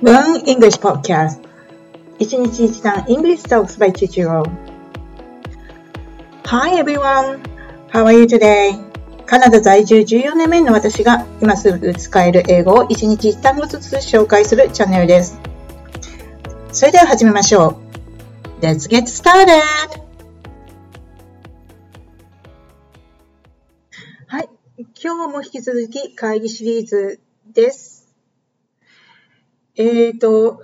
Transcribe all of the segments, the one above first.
Learn English Podcast 一日一単 English Talks by Chichiro Hi everyone! How are you today? カナダ在住14年目の私が今すぐ使える英語を一日一単語ずつ紹介するチャンネルです。それでは始めましょう。Let's get started! はい。今日も引き続き会議シリーズです。えっ、ー、と、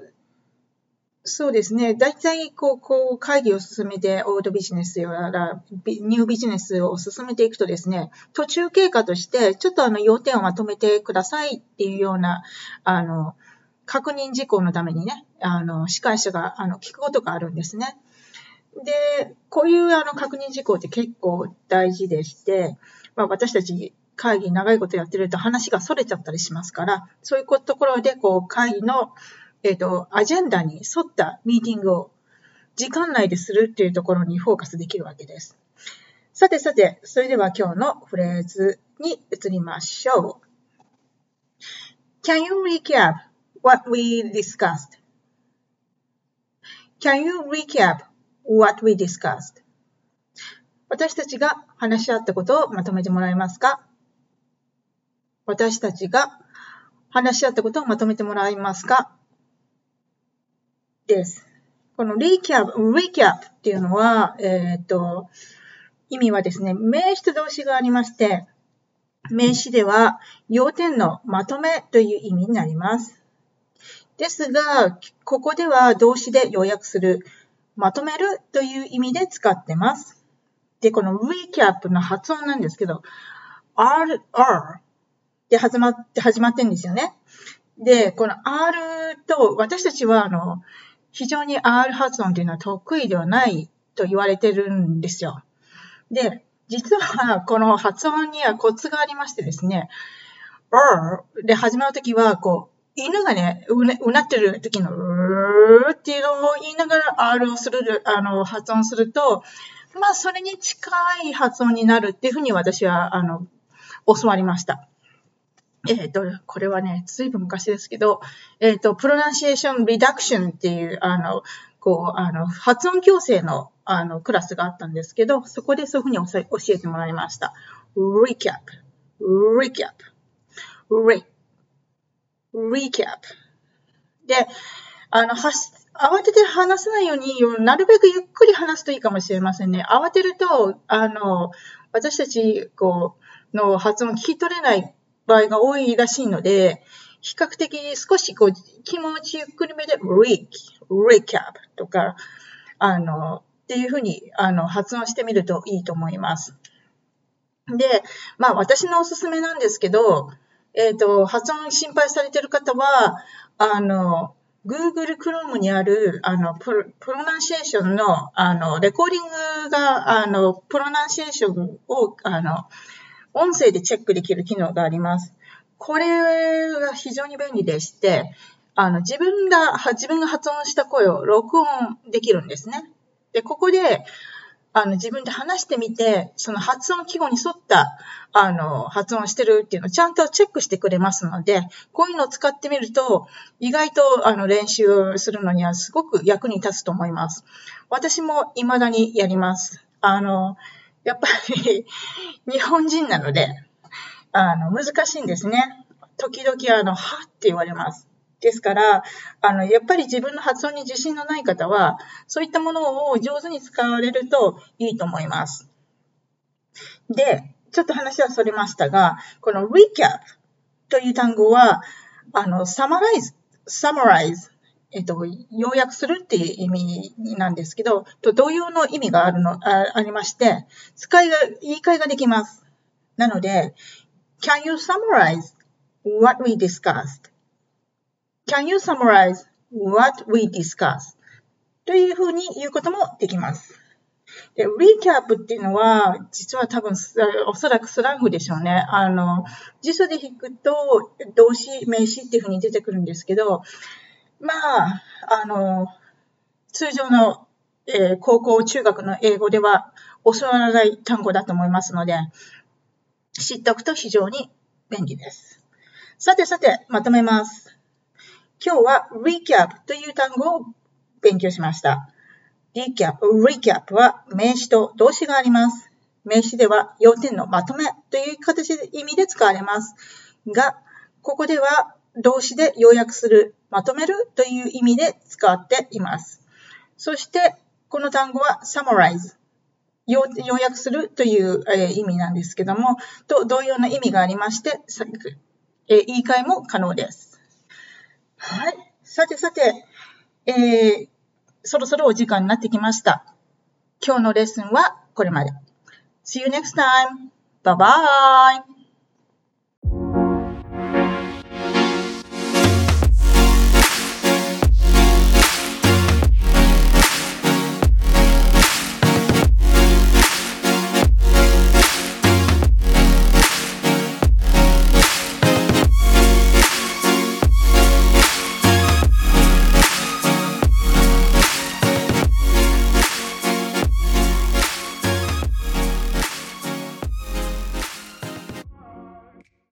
そうですね。大体、こう、こう、会議を進めて、オールドビジネスやら、ニュービジネスを進めていくとですね、途中経過として、ちょっとあの、要点をまとめてくださいっていうような、あの、確認事項のためにね、あの、司会者が、あの、聞くことがあるんですね。で、こういうあの確認事項って結構大事でして、まあ、私たち会議長いことやってると話が逸れちゃったりしますから、そういうところで、こう、会議の、えっ、ー、と、アジェンダに沿ったミーティングを時間内でするっていうところにフォーカスできるわけです。さてさて、それでは今日のフレーズに移りましょう。Can you recap what we discussed? Can you recap what we discussed? 私たちが話し合ったことをまとめてもらえますか？私たちが話し合ったことをまとめてもらえますか？です。この recap, recap っていうのは、えっ、ー、と、意味はですね、名詞と動詞がありまして、名詞では要点のまとめという意味になります。ですが、ここでは動詞で要約する、まとめるという意味で使ってます。で、この recap の発音なんですけど、r, r で始まって、始まってんですよね。で、この R と、私たちは、あの、非常に R 発音というのは得意ではないと言われてるんですよ。で、実は、この発音にはコツがありましてですね、R で始まるときは、こう、犬がね、うなうなってる時の、うーっていうのを言いながら R をする、あの、発音すると、まあ、それに近い発音になるっていうふうに私は、あの、教わりました。えっ、ー、と、これはね、ずいぶん昔ですけど、えっ、ー、と、プロナンシエーションリダクションっていう、あの、こう、あの、発音矯正の、あの、クラスがあったんですけど、そこでそういうふうに教えてもらいました。recap, recap, re, recap. で、あの、はし、慌てて話さないように、なるべくゆっくり話すといいかもしれませんね。慌てると、あの、私たち、こう、の発音聞き取れない場合が多いらしいので、比較的少しこう気持ちゆっくりめで re, recap とか、あの、っていうふうにあの発音してみるといいと思います。で、まあ私のおすすめなんですけど、えっ、ー、と、発音心配されてる方は、あの、Google Chrome にある、あの、プロプロナンシエーションの、あの、レコーディングが、あの、プロナンシエーションを、あの、音声でチェックできる機能があります。これが非常に便利でして、あの、自分が、自分が発音した声を録音できるんですね。で、ここで、あの、自分で話してみて、その発音記号に沿った、あの、発音してるっていうのをちゃんとチェックしてくれますので、こういうのを使ってみると、意外と、あの、練習するのにはすごく役に立つと思います。私も未だにやります。あの、やっぱり日本人なので、あの、難しいんですね。時々、あの、はって言われます。ですから、あの、やっぱり自分の発音に自信のない方は、そういったものを上手に使われるといいと思います。で、ちょっと話はそれましたが、この recap という単語は、あの、summarize, summarize えっと、要約するっていう意味なんですけど、と同様の意味があるの、あありまして、使いが、言い換えができます。なので、can you summarize what we discussed?can you summarize what we discussed? というふうに言うこともできます。で、recap っていうのは、実は多分、おそらくスラングでしょうね。あの、辞書で引くと、動詞、名詞っていうふうに出てくるんですけど、まあ、あの、通常の、えー、高校、中学の英語では教わらない単語だと思いますので、知っておくと非常に便利です。さてさて、まとめます。今日は recap という単語を勉強しました。recap, recap は名詞と動詞があります。名詞では要点のまとめという形で意味で使われます。が、ここでは動詞で要約する、まとめるという意味で使っています。そして、この単語は summarize。要約するという意味なんですけども、と同様の意味がありまして、言い換えも可能です。はい。さてさて、えー、そろそろお時間になってきました。今日のレッスンはこれまで。See you next time. Bye bye.